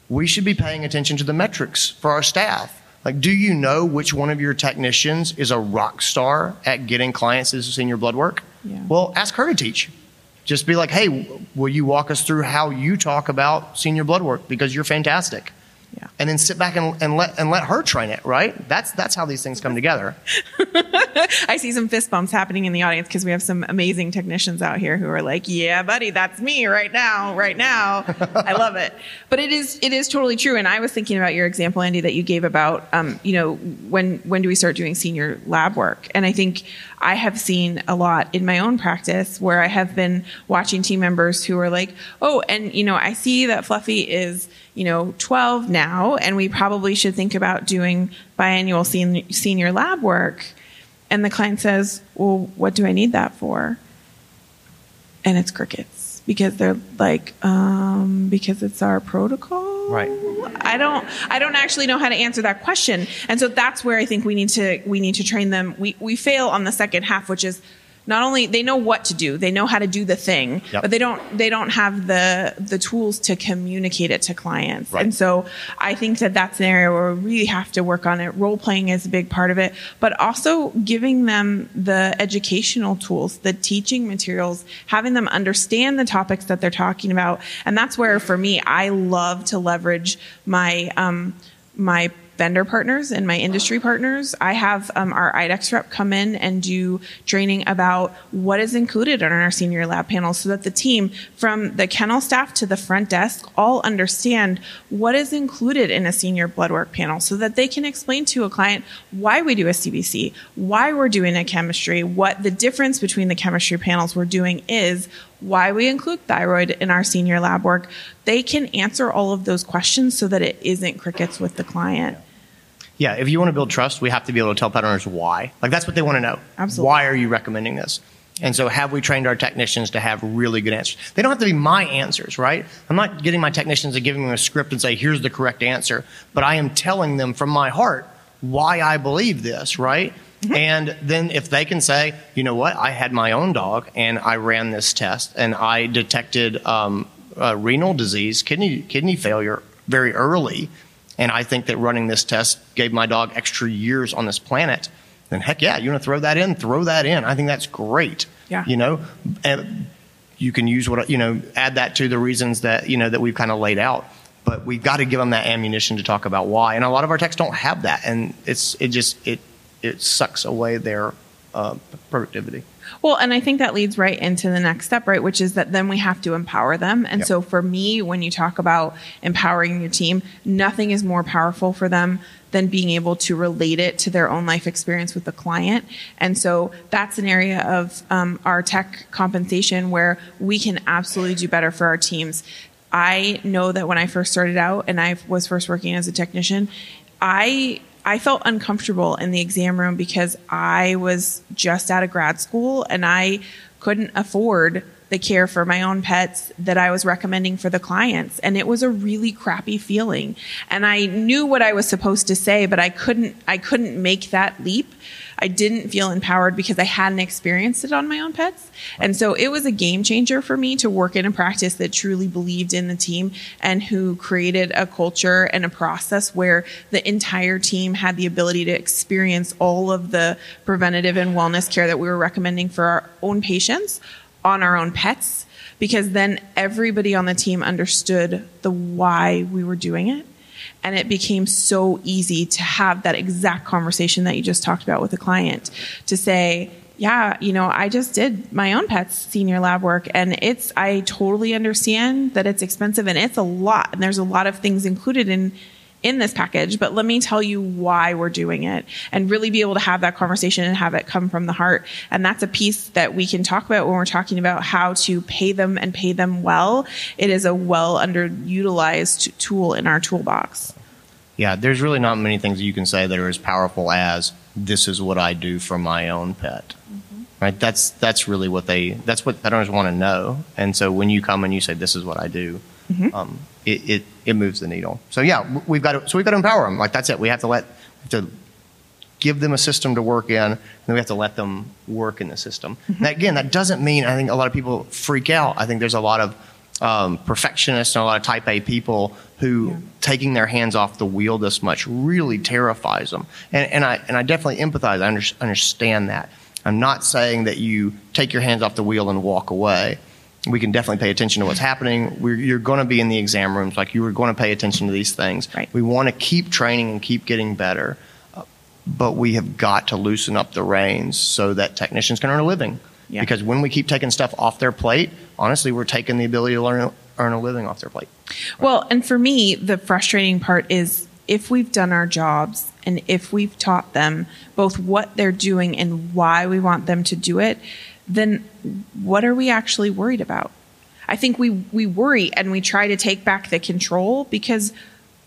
we should be paying attention to the metrics for our staff. Like, do you know which one of your technicians is a rock star at getting clients to senior blood work? Yeah. Well, ask her to teach. Just be like, hey, will you walk us through how you talk about senior blood work because you're fantastic. Yeah. And then sit back and, and let and let her train it, right? That's that's how these things come together. I see some fist bumps happening in the audience because we have some amazing technicians out here who are like, "Yeah, buddy, that's me right now, right now." I love it, but it is it is totally true. And I was thinking about your example, Andy, that you gave about, um, you know, when when do we start doing senior lab work? And I think I have seen a lot in my own practice where I have been watching team members who are like, "Oh, and you know, I see that Fluffy is." You know, 12 now, and we probably should think about doing biannual sen- senior lab work. And the client says, Well, what do I need that for? And it's crickets because they're like, um, because it's our protocol. Right. I don't I don't actually know how to answer that question. And so that's where I think we need to we need to train them. We we fail on the second half, which is not only they know what to do, they know how to do the thing, Yep. but they don't they don't have the the tools to communicate it to clients. Right. And so I think that that's an area where we really have to work on it. Role playing is a big part of it, but also giving them the educational tools, the teaching materials, having them understand the topics that they're talking about. And that's where, for me, I love to leverage my um, my vendor partners and my industry partners. I have um, our IDEXX rep come in and do training about what is included on our senior lab panels so that the team from the kennel staff to the front desk all understand what is included in a senior blood work panel so that they can explain to a client why we do a CBC, why we're doing a chemistry, what the difference between the chemistry panels we're doing is, why we include thyroid in our senior lab work. They can answer all of those questions so that it isn't crickets with the client. Yeah, if you want to build trust, we have to be able to tell pet owners why. Like that's what they want to know. Absolutely. Why are you recommending this? And so have we trained our technicians to have really good answers? They don't have to be my answers, right? I'm not getting my technicians to giving them a script and say, here's the correct answer. But I am telling them from my heart why I believe this, right? And then if they can say, you know what, I had my own dog and I ran this test and I detected um, uh, renal disease, kidney kidney failure very early, and I think that running this test gave my dog extra years on this planet, then heck yeah, you want to throw that in, throw that in. I think that's great. Yeah. You know, and you can use what you know, add that to the reasons that you know that we've kind of laid out. But we've got to give them that ammunition to talk about why. And a lot of our techs don't have that, and it's it just it it sucks away their uh, productivity. Well, and I think that leads right into the next step, right? Which is that then we have to empower them. And Yep. so for me, when you talk about empowering your team, nothing is more powerful for them than being able to relate it to their own life experience with the client. And so that's an area of um, our tech compensation where we can absolutely do better for our teams. I know that when I first started out and I was first working as a technician, I I felt uncomfortable in the exam room because I was just out of grad school and I couldn't afford the care for my own pets that I was recommending for the clients. And it was a really crappy feeling. And I knew what I was supposed to say, but I couldn't, I couldn't make that leap. I didn't feel empowered because I hadn't experienced it on my own pets. And so it was a game changer for me to work in a practice that truly believed in the team and who created a culture and a process where the entire team had the ability to experience all of the preventative and wellness care that we were recommending for our own patients on our own pets because then everybody on the team understood the why we were doing it and it became so easy to have that exact conversation that you just talked about with a client to say yeah you know i just did my own pet's senior lab work and it's i totally understand that it's expensive and it's a lot and there's a lot of things included in in this package, but let me tell you why we're doing it and really be able to have that conversation and have it come from the heart. And that's a piece that we can talk about when we're talking about how to pay them and pay them well. It is a well underutilized tool in our toolbox. Yeah, there's really not many things you can say that are as powerful as this is what I do for my own pet. Mm-hmm. Right? That's that's really what they that's what pet owners want to know. And so when you come and you say this is what I do, mm-hmm. um, it, it, it moves the needle. So yeah, we've got to so we've got to empower them. Like that's it. We have to let have to give them a system to work in, and then we have to let them work in the system. Mm-hmm. Now, again, that doesn't mean I think a lot of people freak out. I think there's a lot of um, perfectionists and a lot of type A people who yeah. taking their hands off the wheel this much really terrifies them. And, and I and I definitely empathize. I under, understand that. I'm not saying that you take your hands off the wheel and walk away. We can definitely pay attention to what's happening. We're, you're going to be in the exam rooms, like you were going to pay attention to these things. Right. We want to keep training and keep getting better, but we have got to loosen up the reins so that technicians can earn a living. Yeah. Because when we keep taking stuff off their plate, honestly, we're taking the ability to learn, earn a living off their plate. Well, and for me, the frustrating part is if we've done our jobs and if we've taught them both what they're doing and why we want them to do it, then what are we actually worried about? I think we we worry and we try to take back the control because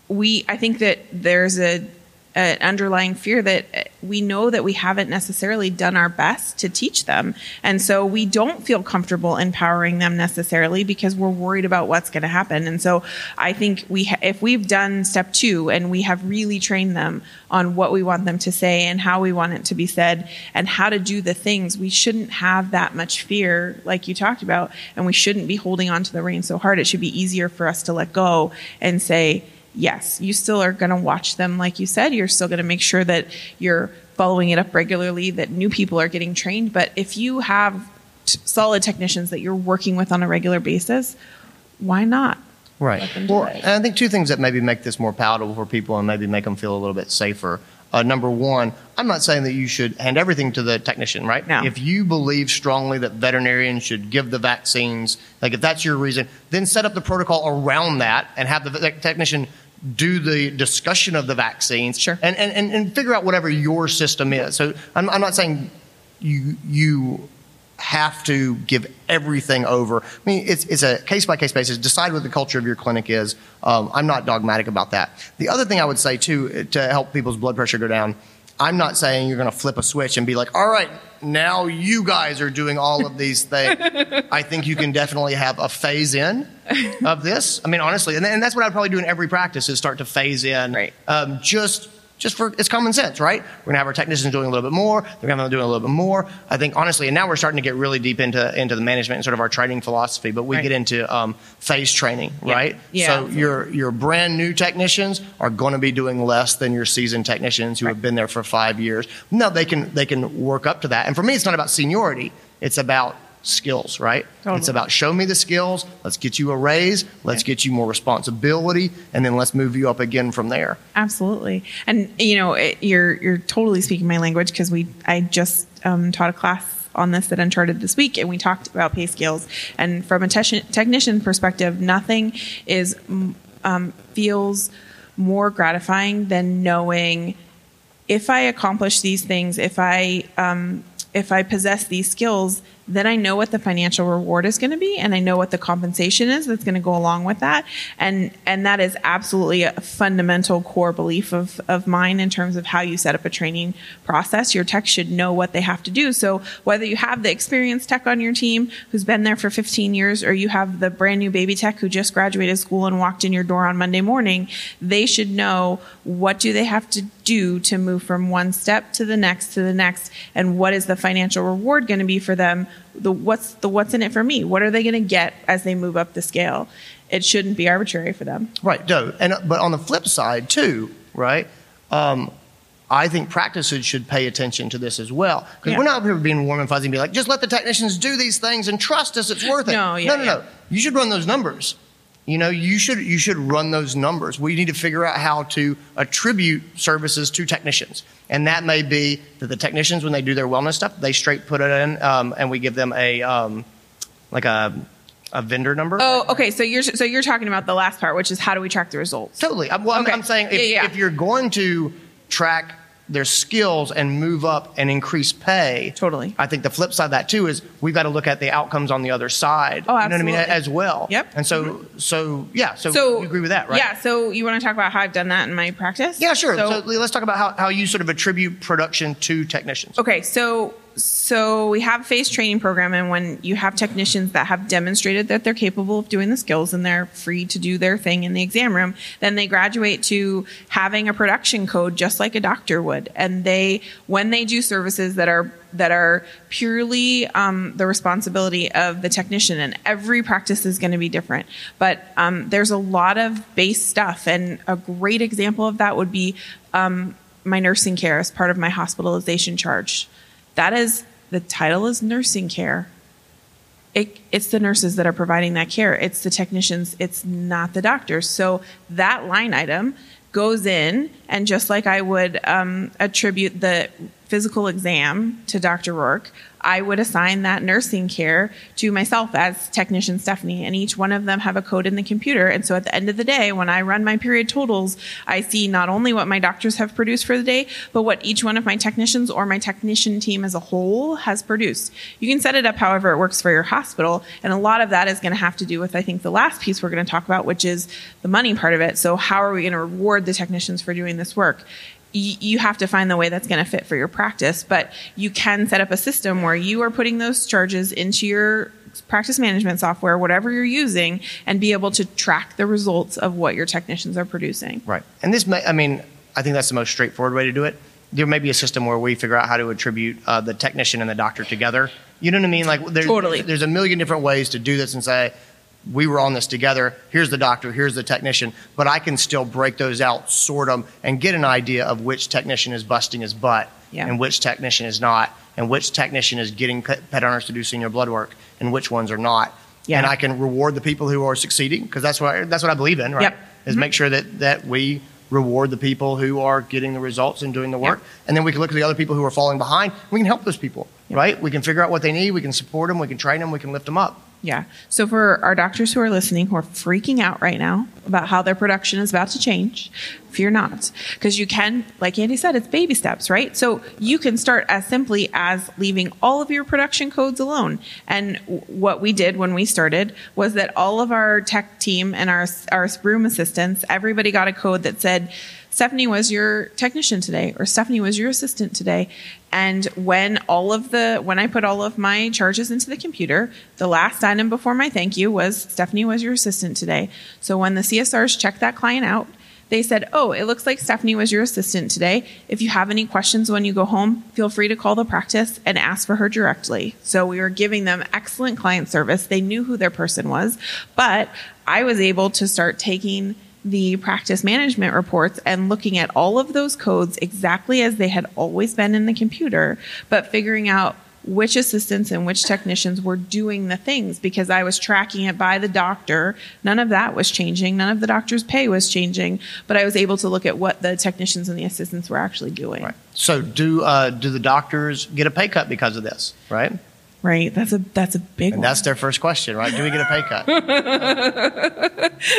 we I think that there's a an underlying fear that uh, we know that we haven't necessarily done our best to teach them. And so we don't feel comfortable empowering them necessarily because we're worried about what's going to happen. And so I think we, ha- if we've done step two and we have really trained them on what we want them to say and how we want it to be said and how to do the things, we shouldn't have that much fear like you talked about. And we shouldn't be holding on to the reins so hard. It should be easier for us to let go and say, yes, you still are going to watch them, like you said. You're still going to make sure that you're following it up regularly, that new people are getting trained. But if you have t- solid technicians that you're working with on a regular basis, why not? Right. Well, and I think two things that maybe make this more palatable for people and maybe make them feel a little bit safer. Uh, number one, I'm not saying that you should hand everything to the technician, right? No. If you believe strongly that veterinarians should give the vaccines, like if that's your reason, then set up the protocol around that and have the technician do the discussion of the vaccines sure. and, and, and figure out whatever your system is. So I'm, I'm not saying you, you have to give everything over. I mean, it's, it's a case by case basis. Decide what the culture of your clinic is. Um, I'm not dogmatic about that. The other thing I would say, too, to help people's blood pressure go down, I'm not saying you're going to flip a switch and be like, all right, now you guys are doing all of these things. I think you can definitely have a phase in of this. I mean, honestly, and, and that's what I'd probably do in every practice is start to phase in. Right. Um, just just for it's common sense, right? We're gonna have our technicians doing a little bit more. They're gonna have them doing a little bit more. I think honestly, and now we're starting to get really deep into into the management and sort of our training philosophy. But we right. get into um, phase training, yeah. right? Yeah. So your your brand new technicians are going to be doing less than your seasoned technicians who right. have been there for five years. No, they can they can work up to that. And for me, it's not about seniority. It's about skills, right? Totally. It's about show me the skills, let's get you a raise, let's get you more responsibility, and then let's move you up again from there. Absolutely. And you know, it, you're you're totally speaking my language because we I just um, taught a class on this at Uncharted this week, and we talked about pay scales. And from a te- technician perspective, nothing is um, feels more gratifying than knowing if I accomplish these things, if I um, if I possess these skills, then I know what the financial reward is going to be and I know what the compensation is that's going to go along with that. And, and that is absolutely a fundamental core belief of, of mine in terms of how you set up a training process. Your tech should know what they have to do. So whether you have the experienced tech on your team who's been there for 15 years or you have the brand new baby tech who just graduated school and walked in your door on Monday morning, they should know what do they have to do to move from one step to the next to the next and what is the financial reward going to be for them the what's the what's in it for me what are they going to get as they move up the scale it shouldn't be arbitrary for them right no and but on the flip side too right um, I think practices should pay attention to this as well because Yeah. we're not here being warm and fuzzy and be like, just let the technicians do these things and trust us, it's worth it. No, yeah, no, no, yeah. no. You should run those numbers. You know, you should you should run those numbers. We need to figure out how to attribute services to technicians, and that may be that the technicians, when they do their wellness stuff, they straight put it in, um, and we give them a um, like a a vendor number. Oh, okay. So you're so you're talking about the last part, which is how do we track the results? Totally. I'm, well, I'm- I'm saying if, Yeah, yeah. if you're going to track their skills and move up and increase pay, Totally. I think the flip side of that too is we've got to look at the outcomes on the other side. Oh, You know what I mean? absolutely. As well. Yep. Mm-hmm. And so, so yeah. So, So you agree with that, right? Yeah. So you want to talk about how I've done that in my practice? Yeah, sure. So, So, let's talk about how, how you sort of attribute production to technicians. Okay, so so we have phase training program, and when you have technicians that have demonstrated that they're capable of doing the skills and they're free to do their thing in the exam room, then they graduate to having a production code just like a doctor would. And they, when they do services that are that are purely um, the responsibility of the technician, and every practice is going to be different. But um, there's a lot of base stuff, and a great example of that would be um, my nursing care as part of my hospitalization charge. That is the title is nursing care. It, it's the nurses that are providing that care. It's the technicians. It's not the doctors. So that line item goes in, and just like I would um, attribute the physical exam to Dr. Roark, I would assign that nursing care to myself as technician Stephanie, and each one of them have a code in the computer. And so at the end of the day, when I run my period totals, I see not only what my doctors have produced for the day, but what each one of my technicians or my technician team as a whole has produced. You can set it up however it works for your hospital, and a lot of that is going to have to do with, I think, the last piece we're going to talk about, which is the money part of it. So, how are we going to reward the technicians for doing this work? Y- you have to find the way that's going to fit for your practice, but you can set up a system where you are putting those charges into your practice management software, whatever you're using, and be able to track the results of what your technicians are producing. Right. And this, may, I mean, I think that's the most straightforward way to do it. There may be a system where we figure out how to attribute uh, the technician and the doctor together. You know what I mean? Like, there's, Totally. there's a million different ways to do this and say, we were on this together. Here's the doctor, here's the technician. But I can still break those out, sort them, and get an idea of which technician is busting his butt Yeah. and which technician is not, and which technician is getting pet owners to do senior blood work and which ones are not. Yeah. And I can reward the people who are succeeding because that's what I, that's what I believe in, right? Yep. Is make mm-hmm. sure that that we reward the people who are getting the results and doing the work, Yep. and then we can look at the other people who are falling behind. We can help those people, right? We can figure out what they need. We can support them. We can train them. We can lift them up. Yeah. So for our doctors who are listening who are freaking out right now about how their production is about to change, fear not. Because you can, like Andy said, it's baby steps, right? So you can start as simply as leaving all of your production codes alone. And what we did when we started was that all of our tech team and our, our room assistants, everybody got a code that said, Stephanie was your technician today, or Stephanie was your assistant today. And when all of the when I put all of my charges into the computer, the last item before my thank you was Stephanie was your assistant today. So when the CSRs checked that client out, they said, "Oh, it looks like Stephanie was your assistant today. If you have any questions when you go home, feel free to call the practice and ask for her directly." So we were giving them excellent client service. They knew who their person was, but I was able to start taking the practice management reports and looking at all of those codes exactly as they had always been in the computer, but figuring out which assistants and which technicians were doing the things because I was tracking it by the doctor. None of that was changing. None of the doctor's pay was changing, but I was able to look at what the technicians and the assistants were actually doing. Right. So do uh, do the doctors get a pay cut because of this? Right. Right. That's a that's a big And one. that's their first question, right? Do we get a pay cut?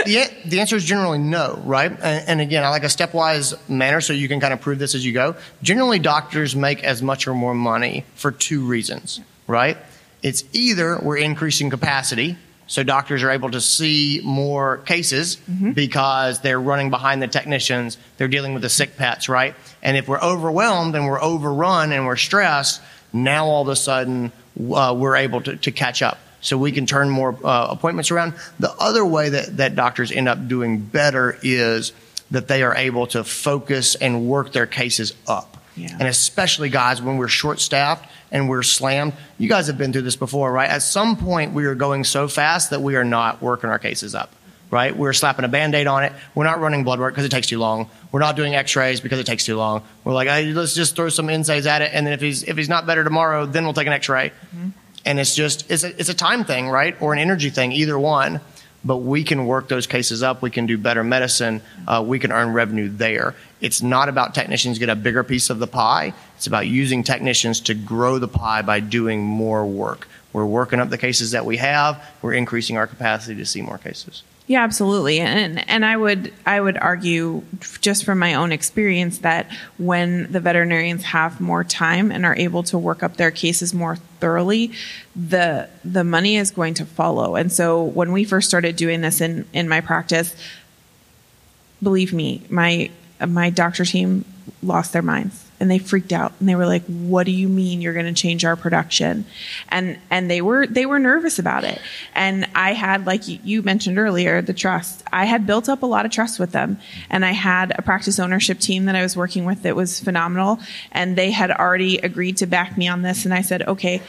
the, the answer is generally no, right? And, and again, I like a stepwise manner so you can kind of prove this as you go. Generally, doctors make as much or more money for two reasons, right? It's either we're increasing capacity, so doctors are able to see more cases mm-hmm. because they're running behind the technicians, they're dealing with the sick pets, right? And if we're overwhelmed and we're overrun and we're stressed, now all of a sudden uh, we're able to, to catch up. So we can turn more uh, appointments around. The other way that, that doctors end up doing better is that they are able to focus and work their cases up. Yeah. And especially guys when we're short staffed and we're slammed. You guys have been through this before, right? At some point we are going so fast that we are not working our cases up. Right? We're slapping a band-aid on it. We're not running blood work because it takes too long. We're not doing x-rays because it takes too long. We're like, hey, let's just throw some NSAIDs at it and then if he's if he's not better tomorrow, then we'll take an x-ray. And it's just it's a, it's a time thing, right? Or an energy thing, either one. But we can work those cases up. We can do better medicine. Uh, we can earn revenue there. It's not about technicians get a bigger piece of the pie. It's about using technicians to grow the pie by doing more work, We're working up the cases that we have. We're increasing our capacity to see more cases. Yeah, absolutely. And and I would I would argue just from my own experience that when the veterinarians have more time and are able to work up their cases more thoroughly, the the money is going to follow. And so when we first started doing this in in my practice, believe me, my my doctor team lost their minds and they freaked out. And they were like what do you mean you're going to change our production? And and they were they were nervous about it. And i had like you mentioned earlier the trust. I had built up a lot of trust with them. And i had a practice ownership team that i was working with that was phenomenal. And they had already agreed to back me on this. And i said okay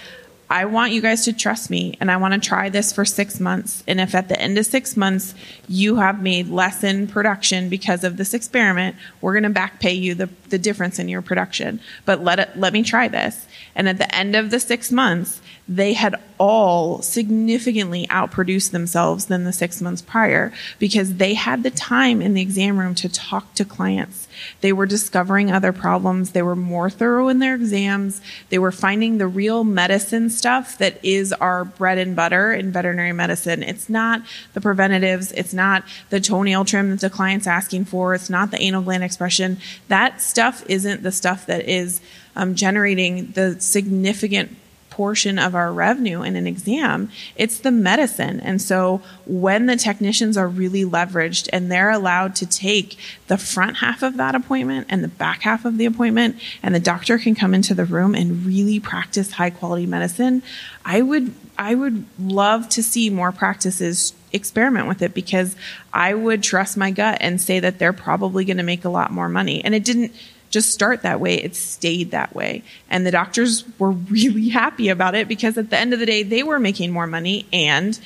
I want you guys to trust me and I want to try this for six months. And if at the end of six months you have made less in production because of this experiment, we're going to back pay you the, the difference in your production. But let it, let me try this. And at the end of the six months, they had all significantly outproduced themselves than the six months prior because they had the time in the exam room to talk to clients. They were discovering other problems. They were more thorough in their exams. They were finding the real medicine stuff that is our bread and butter in veterinary medicine. It's not the preventatives. It's not the toenail trim that the client's asking for. It's not the anal gland expression. That stuff isn't the stuff that is um, generating the significant portion of our revenue in an exam, it's the medicine. And so when the technicians are really leveraged and they're allowed to take the front half of that appointment and the back half of the appointment, and the doctor can come into the room and really practice high quality medicine, I would I would love to see more practices experiment with it because I would trust my gut and say that they're probably going to make a lot more money. And it didn't just start that way. It stayed that way. And the doctors were really happy about it because at the end of the day, they were making more money and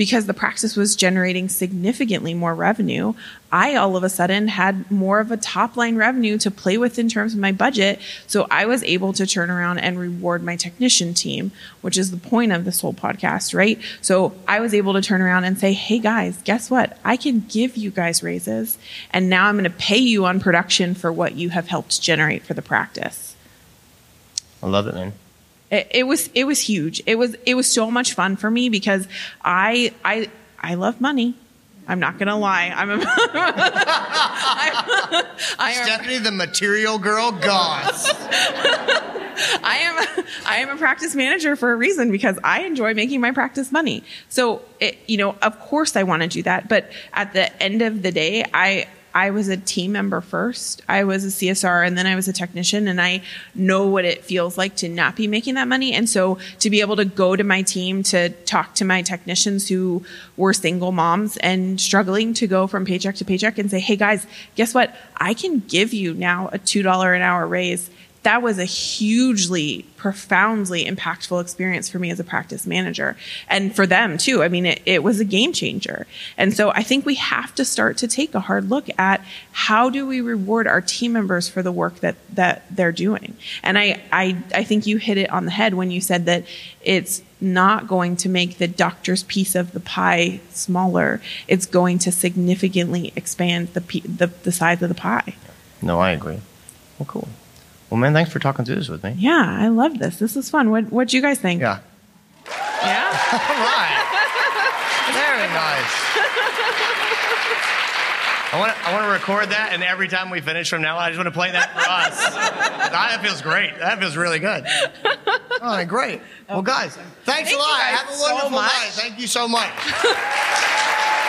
because the practice was generating significantly more revenue, I all of a sudden had more of a top line revenue to play with in terms of my budget. So I was able to turn around and reward my technician team, which is the point of this whole podcast, right? So I was able to turn around and say, Hey guys, guess what? I can give you guys raises and now I'm going to pay you on production for what you have helped generate for the practice. I love it, man it, it was it was huge. It was it was so much fun for me because I I I love money. I'm not gonna lie. I'm a I'm, I am, Stephanie, the material girl, gods. I am I am a practice manager for a reason because I enjoy making my practice money. So it, you know, of course, I want to do that. But at the end of the day, I I was a team member first. I was a CSR and then I was a technician and I know what it feels like to not be making that money. And so to be able to go to my team to talk to my technicians who were single moms and struggling to go from paycheck to paycheck and say, Hey guys, guess what? I can give you now a $2 an hour raise that was a hugely, profoundly impactful experience for me as a practice manager and for them too. I mean, it, it, was a game changer. And so I think we have to start to take a hard look at how do we reward our team members for the work that, that they're doing. And I, I, I think you hit it on the head when you said that it's not going to make the doctor's piece of the pie smaller. It's going to significantly expand the, the, the size of the pie. No, I agree. Well, cool. Well, man, thanks for talking through this with me. Yeah, I love this. This is fun. What What do you guys think? Yeah. Yeah. All right. Very nice. I want, to, I want to record that, and every time we finish from now on, I just want to play that for us. Ah, that feels great. That feels really good. All right, great. Well, guys, thanks Thank a lot. Have a wonderful so night. Thank you so much.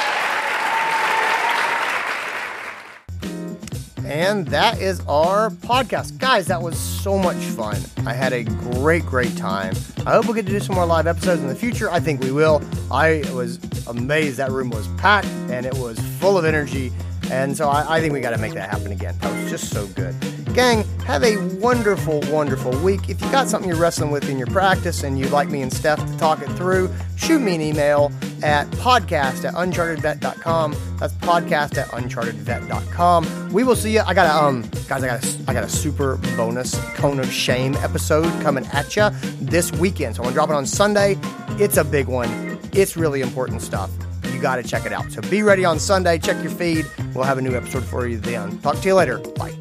And that is our podcast. Guys, that was so much fun. I had a great, great time. I hope we get to do some more live episodes in the future. I think we will. I was amazed that room was packed and it was full of energy. And so I, I think we got to make that happen again. That was just so good. Gang, have a wonderful, wonderful week. If you got something you're wrestling with in your practice and you'd like me and Steph to talk it through, shoot me an email at podcast at unchartedvet.com. That's podcast at unchartedvet.com. We will see you. I got a um guys, I got a I got a super bonus cone of shame episode coming at you this weekend. So I'm gonna drop it on Sunday. It's a big one. It's really important stuff. Got to check it out. So be ready on Sunday. Check your feed. We'll have a new episode for you then. Talk to you later. Bye.